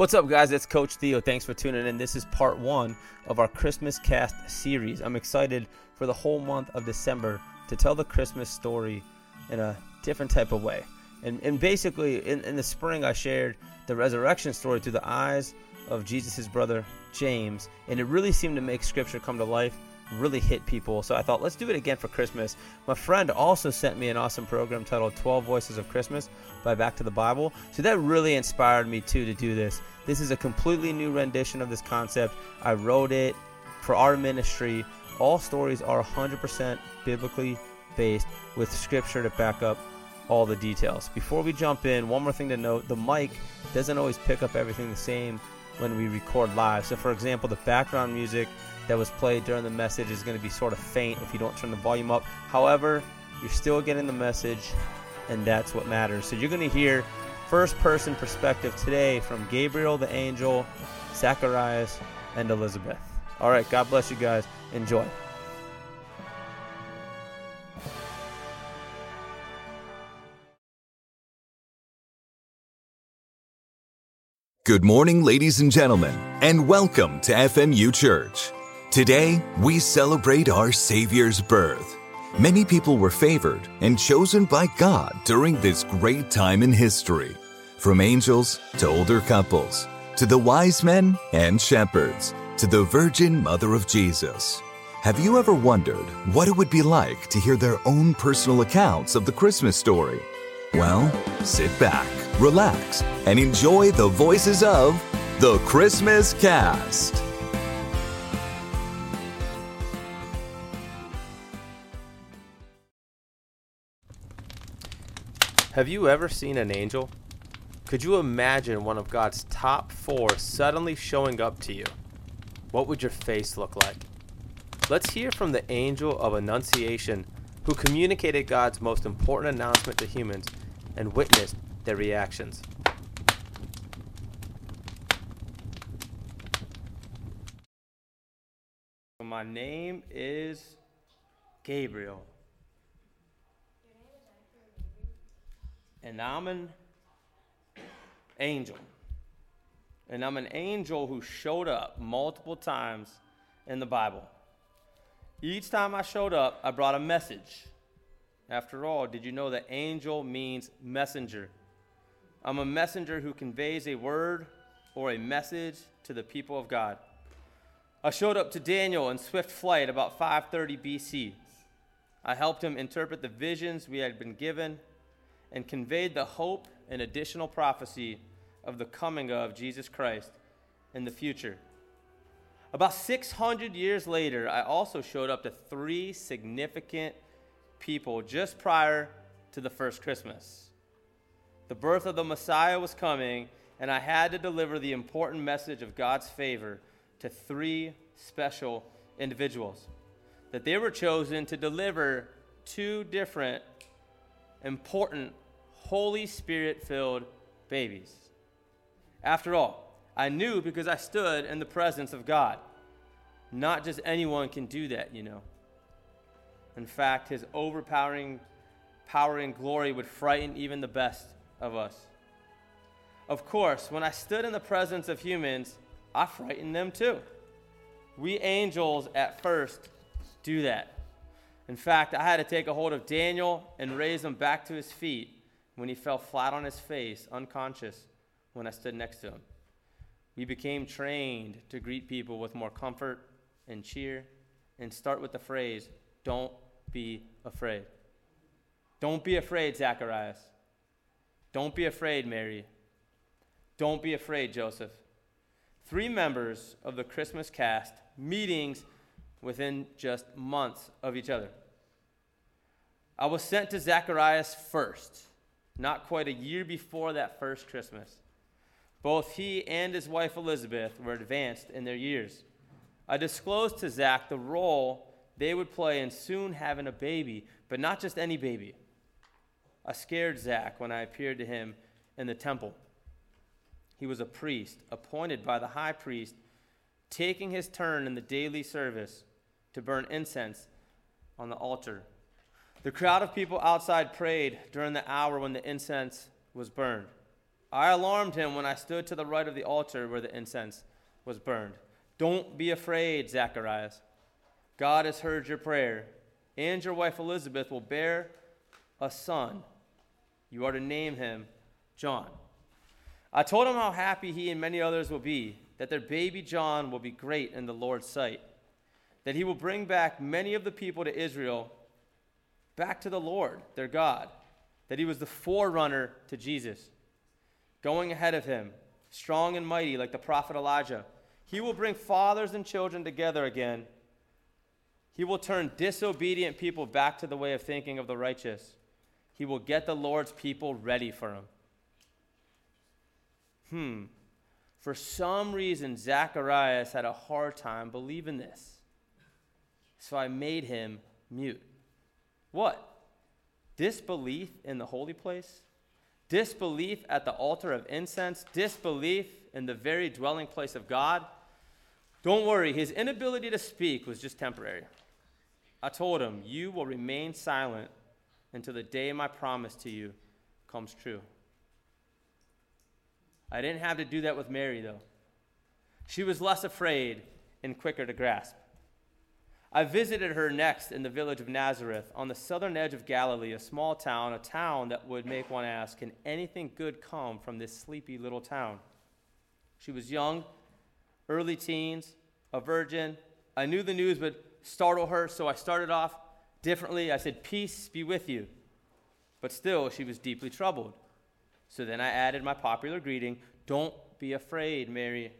What's up, guys? It's Coach Theo. Thanks for tuning in. This is part one of our Christmas cast series. I'm excited for the whole month of December to tell the Christmas story in a different type of way. And, and basically, in, in the spring, I shared the resurrection story through the eyes of Jesus' brother James, and it really seemed to make Scripture come to life really hit people. So I thought, let's do it again for Christmas. My friend also sent me an awesome program titled 12 Voices of Christmas by Back to the Bible. So that really inspired me too to do this. This is a completely new rendition of this concept. I wrote it for our ministry. All stories are 100% biblically based with scripture to back up all the details. Before we jump in, one more thing to note the mic doesn't always pick up everything the same when we record live. So, for example, the background music that was played during the message is going to be sort of faint if you don't turn the volume up. However, you're still getting the message, and that's what matters. So, you're going to hear first person perspective today from Gabriel the angel, Zacharias, and Elizabeth. All right, God bless you guys. Enjoy. Good morning, ladies and gentlemen, and welcome to FMU Church. Today, we celebrate our Savior's birth. Many people were favored and chosen by God during this great time in history. From angels to older couples, to the wise men and shepherds, to the Virgin Mother of Jesus. Have you ever wondered what it would be like to hear their own personal accounts of the Christmas story? Well, sit back, relax, and enjoy the voices of the Christmas Cast. Have you ever seen an angel? Could you imagine one of God's top four suddenly showing up to you? What would your face look like? Let's hear from the angel of Annunciation who communicated God's most important announcement to humans and witnessed their reactions. My name is Gabriel. And I'm an angel. And I'm an angel who showed up multiple times in the Bible. Each time I showed up, I brought a message. After all, did you know that angel means messenger? I'm a messenger who conveys a word or a message to the people of God. I showed up to Daniel in swift flight about 530 BC. I helped him interpret the visions we had been given and conveyed the hope and additional prophecy of the coming of Jesus Christ in the future. About 600 years later, I also showed up to three significant people just prior to the first Christmas. The birth of the Messiah was coming, and I had to deliver the important message of God's favor to three special individuals. That they were chosen to deliver two different, important, Holy Spirit filled babies. After all, I knew because I stood in the presence of God. Not just anyone can do that, you know. In fact, his overpowering power and glory would frighten even the best of us. Of course, when I stood in the presence of humans, I frightened them too. We angels at first do that. In fact, I had to take a hold of Daniel and raise him back to his feet when he fell flat on his face, unconscious, when I stood next to him. We became trained to greet people with more comfort and cheer and start with the phrase, Don't be afraid. Don't be afraid, Zacharias. Don't be afraid, Mary. Don't be afraid, Joseph. Three members of the Christmas cast, meetings within just months of each other. I was sent to Zacharias first, not quite a year before that first Christmas. Both he and his wife Elizabeth were advanced in their years. I disclosed to Zach the role they would play in soon having a baby, but not just any baby. I scared Zach when I appeared to him in the temple. He was a priest, appointed by the high priest, taking his turn in the daily service to burn incense on the altar. The crowd of people outside prayed during the hour when the incense was burned. I alarmed him when I stood to the right of the altar where the incense was burned. Don't be afraid, Zacharias. God has heard your prayer, and your wife Elizabeth will bear a son. You are to name him John. I told him how happy he and many others will be, that their baby John will be great in the Lord's sight, that he will bring back many of the people to Israel back to the Lord, their God, that he was the forerunner to Jesus, going ahead of him, strong and mighty like the prophet Elijah. He will bring fathers and children together again. He will turn disobedient people back to the way of thinking of the righteous. He will get the Lord's people ready for him. Hmm. For some reason, Zacharias had a hard time believing this. So I made him mute. What? Disbelief in the holy place? Disbelief at the altar of incense? Disbelief in the very dwelling place of God? Don't worry, his inability to speak was just temporary. I told him, You will remain silent until the day my promise to you comes true. I didn't have to do that with Mary, though. She was less afraid and quicker to grasp. I visited her next in the village of Nazareth on the southern edge of Galilee, a small town, a town that would make one ask, Can anything good come from this sleepy little town? She was young, early teens, a virgin. I knew the news would startle her, so I started off differently. I said, Peace be with you. But still, she was deeply troubled. So then I added my popular greeting Don't be afraid, Mary.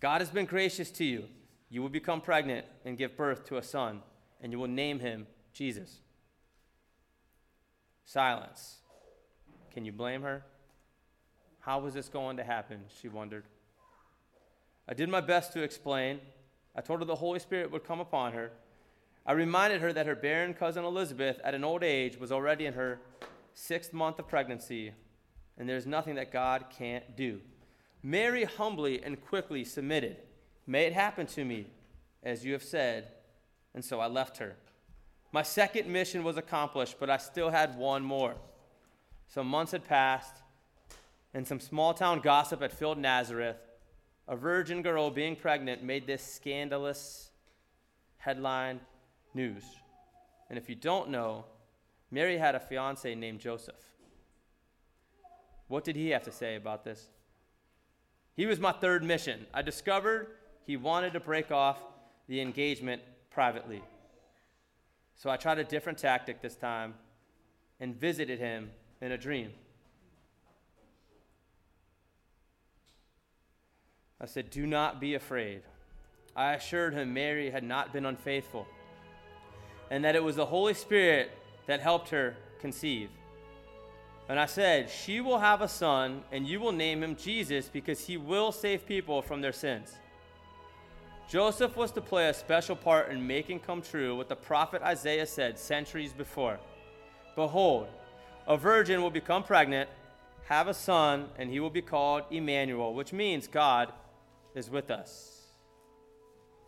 God has been gracious to you. You will become pregnant and give birth to a son, and you will name him Jesus. Silence. Can you blame her? How was this going to happen? She wondered. I did my best to explain. I told her the Holy Spirit would come upon her. I reminded her that her barren cousin Elizabeth, at an old age, was already in her sixth month of pregnancy, and there's nothing that God can't do. Mary humbly and quickly submitted. May it happen to me, as you have said. And so I left her. My second mission was accomplished, but I still had one more. Some months had passed, and some small town gossip had filled Nazareth. A virgin girl being pregnant made this scandalous headline news. And if you don't know, Mary had a fiance named Joseph. What did he have to say about this? He was my third mission. I discovered he wanted to break off the engagement privately. So I tried a different tactic this time and visited him in a dream. I said, Do not be afraid. I assured him Mary had not been unfaithful and that it was the Holy Spirit that helped her conceive. And I said, She will have a son, and you will name him Jesus because he will save people from their sins. Joseph was to play a special part in making come true what the prophet Isaiah said centuries before Behold, a virgin will become pregnant, have a son, and he will be called Emmanuel, which means God is with us.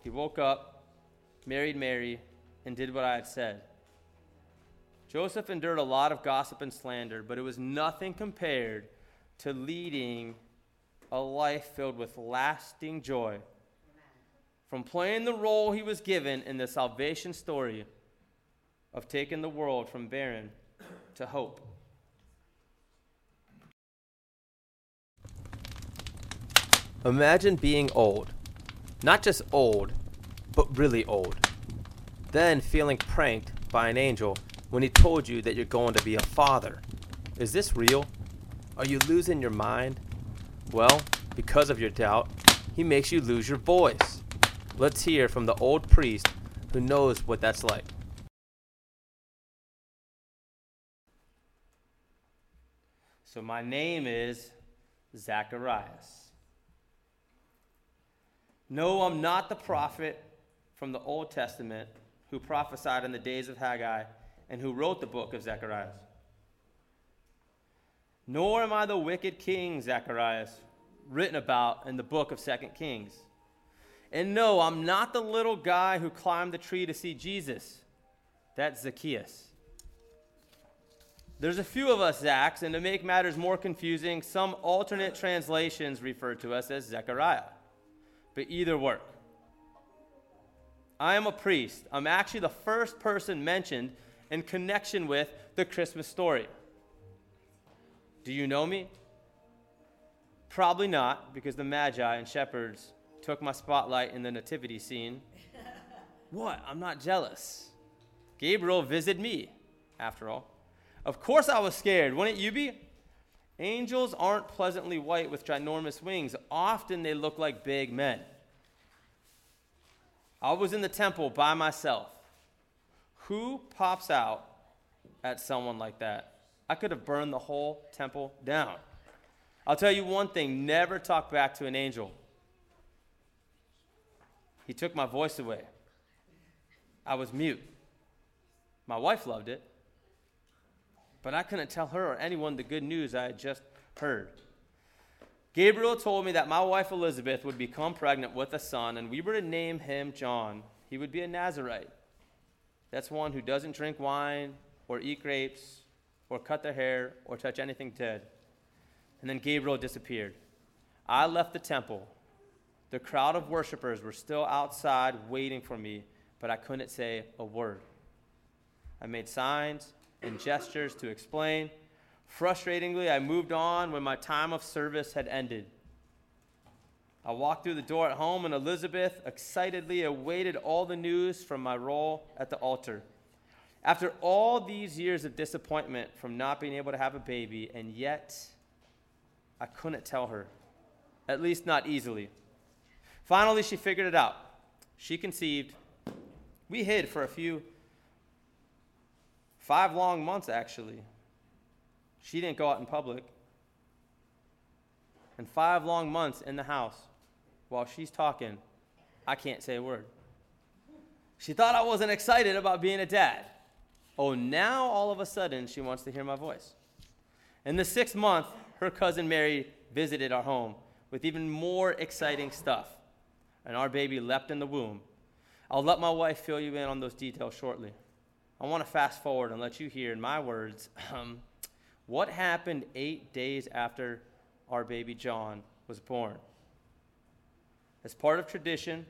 He woke up, married Mary, and did what I had said. Joseph endured a lot of gossip and slander, but it was nothing compared to leading a life filled with lasting joy from playing the role he was given in the salvation story of taking the world from barren to hope. Imagine being old. Not just old, but really old. Then feeling pranked by an angel when he told you that you're going to be a father. Is this real? Are you losing your mind? Well, because of your doubt, he makes you lose your voice. Let's hear from the old priest who knows what that's like. So, my name is Zacharias. No, I'm not the prophet from the Old Testament who prophesied in the days of Haggai and who wrote the book of Zacharias. Nor am I the wicked king, Zacharias, written about in the book of Second Kings. And no, I'm not the little guy who climbed the tree to see Jesus. That's Zacchaeus. There's a few of us Zachs, and to make matters more confusing, some alternate translations refer to us as Zechariah. But either work. I am a priest. I'm actually the first person mentioned in connection with the Christmas story. Do you know me? Probably not, because the Magi and shepherds took my spotlight in the nativity scene. what? I'm not jealous. Gabriel visited me, after all. Of course I was scared. Wouldn't you be? Angels aren't pleasantly white with ginormous wings. Often they look like big men. I was in the temple by myself. Who pops out at someone like that? I could have burned the whole temple down. I'll tell you one thing never talk back to an angel. He took my voice away. I was mute. My wife loved it but I couldn't tell her or anyone the good news I had just heard. Gabriel told me that my wife Elizabeth would become pregnant with a son, and we were to name him John. He would be a Nazarite. That's one who doesn't drink wine or eat grapes or cut their hair or touch anything dead. And then Gabriel disappeared. I left the temple. The crowd of worshipers were still outside waiting for me, but I couldn't say a word. I made signs and gestures to explain. Frustratingly, I moved on when my time of service had ended. I walked through the door at home, and Elizabeth excitedly awaited all the news from my role at the altar. After all these years of disappointment from not being able to have a baby, and yet I couldn't tell her, at least not easily. Finally, she figured it out. She conceived. We hid for a few Five long months, actually. She didn't go out in public. And five long months in the house while she's talking, I can't say a word. She thought I wasn't excited about being a dad. Oh, now all of a sudden she wants to hear my voice. In the sixth month, her cousin Mary visited our home with even more exciting stuff, and our baby leapt in the womb. I'll let my wife fill you in on those details shortly. I want to fast forward and let you hear in my words um, what happened eight days after our baby John was born. As part of tradition,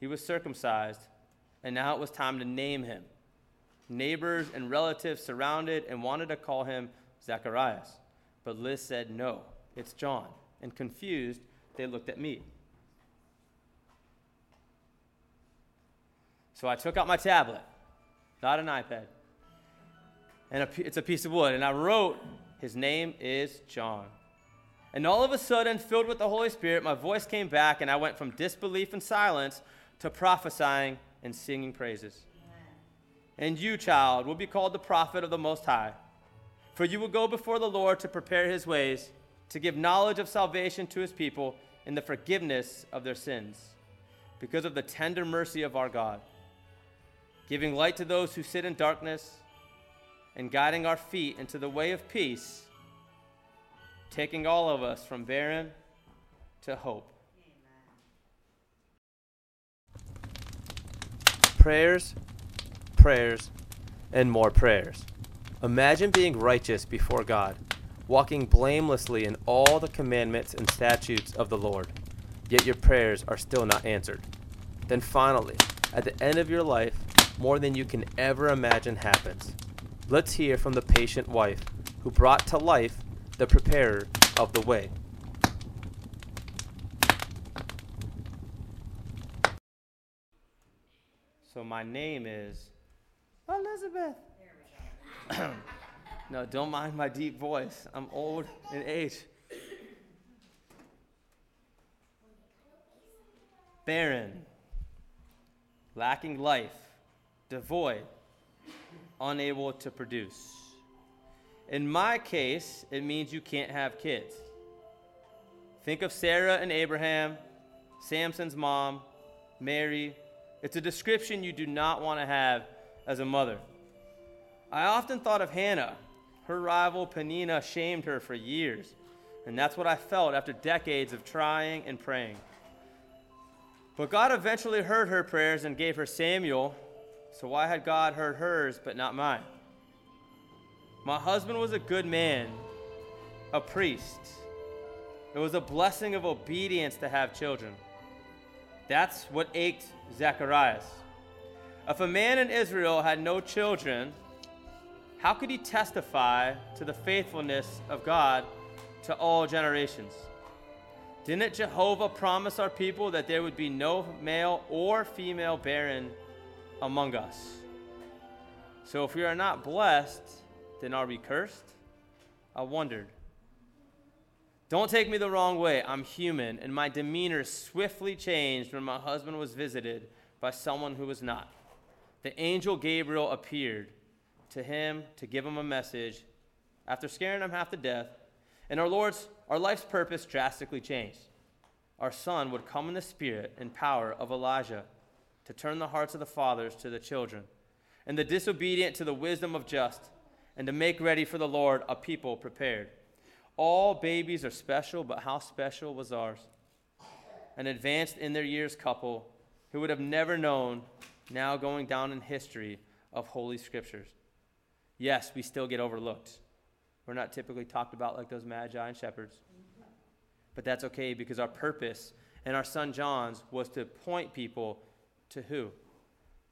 he was circumcised, and now it was time to name him. Neighbors and relatives surrounded and wanted to call him Zacharias, but Liz said, No, it's John. And confused, they looked at me. So I took out my tablet not an iPad. And a, it's a piece of wood. And I wrote, His name is John. And all of a sudden, filled with the Holy Spirit, my voice came back, and I went from disbelief and silence to prophesying and singing praises. And you, child, will be called the prophet of the Most High. For you will go before the Lord to prepare his ways, to give knowledge of salvation to his people in the forgiveness of their sins, because of the tender mercy of our God giving light to those who sit in darkness, and guiding our feet into the way of peace, taking all of us from barren to hope. Prayers, prayers, and more prayers. Imagine being righteous before God, walking blamelessly in all the commandments and statutes of the Lord, yet your prayers are still not answered. Then finally, at the end of your life, more than you can ever imagine happens. Let's hear from the patient wife who brought to life the preparer of the way. So, my name is Elizabeth. no, don't mind my deep voice. I'm old in age. Barren, lacking life devoid, unable to produce. In my case, it means you can't have kids. Think of Sarah and Abraham, Samson's mom, Mary. It's a description you do not want to have as a mother. I often thought of Hannah. Her rival Peninnah shamed her for years, and that's what I felt after decades of trying and praying. But God eventually heard her prayers and gave her Samuel, so why had God heard hers but not mine? My husband was a good man, a priest. It was a blessing of obedience to have children. That's what ached Zacharias. If a man in Israel had no children, how could he testify to the faithfulness of God to all generations? Didn't Jehovah promise our people that there would be no male or female barren among us? So if we are not blessed, then are we cursed? I wondered. Don't take me the wrong way. I'm human, and my demeanor swiftly changed when my husband was visited by someone who was not. The angel Gabriel appeared to him to give him a message after scaring him half to death. And our Lord's, our life's purpose drastically changed. Our son would come in the spirit and power of Elijah to turn the hearts of the fathers to the children, and the disobedient to the wisdom of just, and to make ready for the Lord a people prepared. All babies are special, but how special was ours? An advanced in their years couple who would have never known, now going down in history of Holy Scriptures. Yes, we still get overlooked. We're not typically talked about like those magi and shepherds. But that's okay because our purpose and our son John's was to point people to who?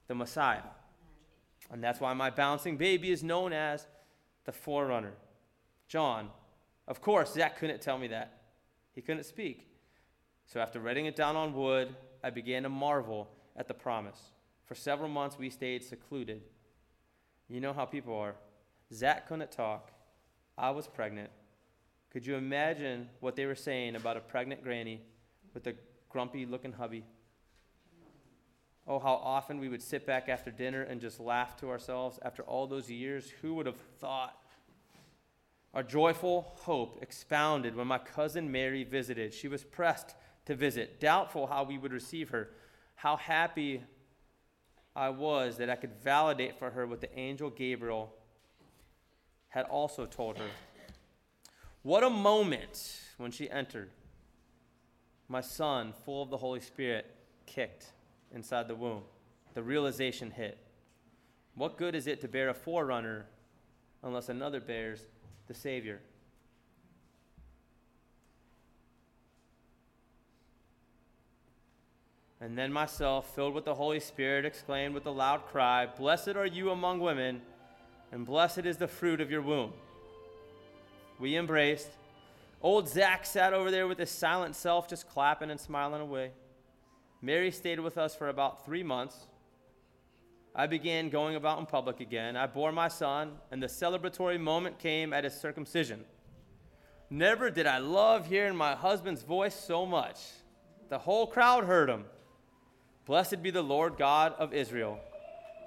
The Messiah. And that's why my bouncing baby is known as the forerunner. John. Of course, Zach couldn't tell me that. He couldn't speak. So after writing it down on wood, I began to marvel at the promise. For several months, we stayed secluded you know how people are. Zach couldn't talk. I was pregnant. Could you imagine what they were saying about a pregnant granny with a grumpy looking hubby? Oh, how often we would sit back after dinner and just laugh to ourselves after all those years. Who would have thought? Our joyful hope expounded when my cousin Mary visited. She was pressed to visit, doubtful how we would receive her. How happy I was that I could validate for her what the angel Gabriel had also told her. What a moment when she entered. My son, full of the Holy Spirit, kicked inside the womb. The realization hit. What good is it to bear a forerunner unless another bears the Savior? And then myself, filled with the Holy Spirit, exclaimed with a loud cry, Blessed are you among women, and blessed is the fruit of your womb. We embraced. Old Zach sat over there with his silent self, just clapping and smiling away. Mary stayed with us for about three months. I began going about in public again. I bore my son, and the celebratory moment came at his circumcision. Never did I love hearing my husband's voice so much. The whole crowd heard him. Blessed be the Lord God of Israel,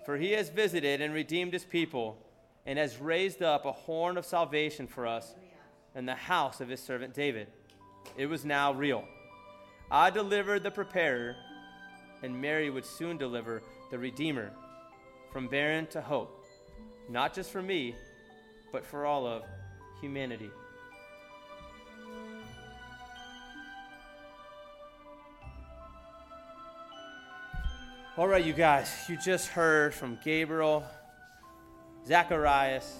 for he has visited and redeemed his people, and has raised up a horn of salvation for us in the house of his servant David. It was now real. I delivered the preparer, and Mary would soon deliver the Redeemer from barren to hope, not just for me, but for all of humanity. All right, you guys, you just heard from Gabriel, Zacharias,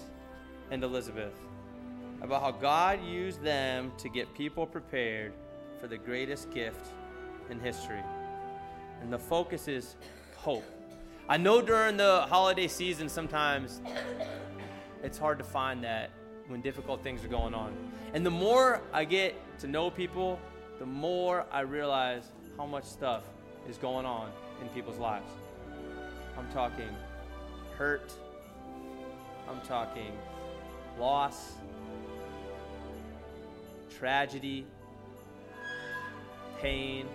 and Elizabeth about how God used them to get people prepared for the greatest gift in history. And the focus is hope. I know during the holiday season sometimes it's hard to find that when difficult things are going on. And the more I get to know people, the more I realize how much stuff is going on in people's lives. I'm talking hurt, I'm talking loss, tragedy, pain.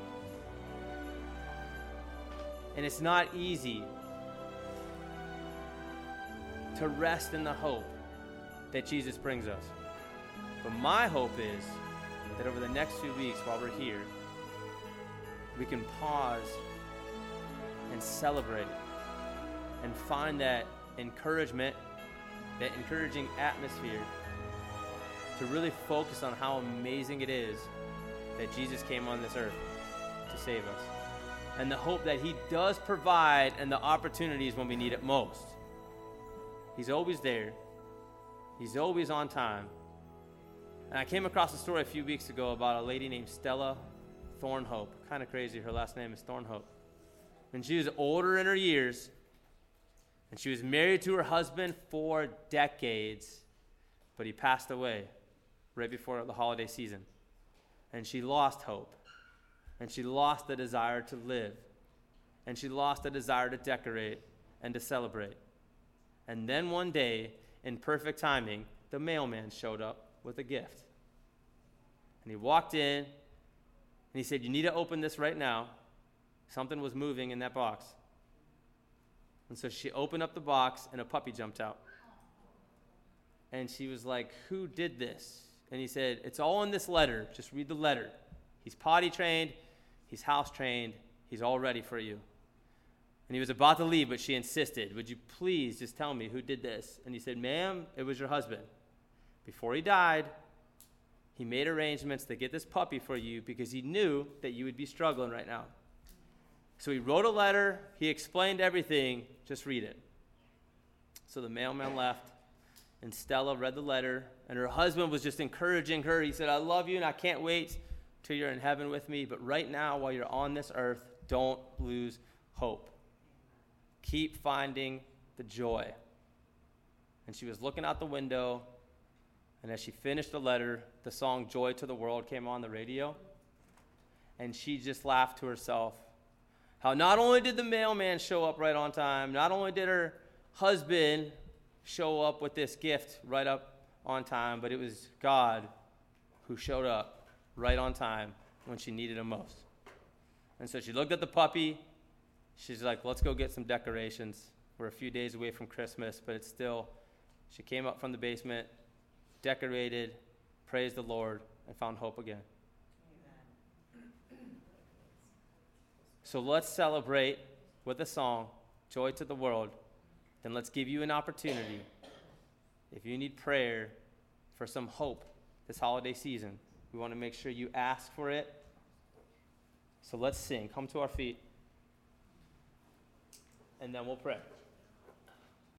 And it's not easy to rest in the hope that Jesus brings us. But my hope is that over the next few weeks while we're here, we can pause and celebrate and find that encouragement, that encouraging atmosphere to really focus on how amazing it is that Jesus came on this earth to save us. And the hope that He does provide and the opportunities when we need it most. He's always there. He's always on time. And I came across a story a few weeks ago about a lady named Stella Thornhope. Kind of crazy. Her last name is Thornhope. And she was older in her years, and she was married to her husband for decades, but he passed away right before the holiday season. And she lost hope, and she lost the desire to live, and she lost the desire to decorate and to celebrate. And then one day, in perfect timing, the mailman showed up with a gift. And he walked in and he said, You need to open this right now. Something was moving in that box. And so she opened up the box and a puppy jumped out. And she was like, Who did this? And he said, It's all in this letter. Just read the letter. He's potty trained, he's house trained, he's all ready for you. And he was about to leave, but she insisted, Would you please just tell me who did this? And he said, Ma'am, it was your husband. Before he died, he made arrangements to get this puppy for you because he knew that you would be struggling right now. So he wrote a letter, he explained everything. Just read it. So the mailman left, and Stella read the letter, and her husband was just encouraging her. He said, I love you, and I can't wait till you're in heaven with me. But right now, while you're on this earth, don't lose hope. Keep finding the joy. And she was looking out the window, and as she finished the letter, the song Joy to the World came on the radio. And she just laughed to herself. How not only did the mailman show up right on time, not only did her husband show up with this gift right up on time, but it was God who showed up right on time when she needed him most. And so she looked at the puppy she's like, let's go get some decorations. We're a few days away from Christmas, but it's still, she came up from the basement, decorated, praised the Lord, and found hope again. So let's celebrate with a song, Joy to the World. Then let's give you an opportunity. If you need prayer for some hope this holiday season, we want to make sure you ask for it. So let's sing. Come to our feet and then we'll pray.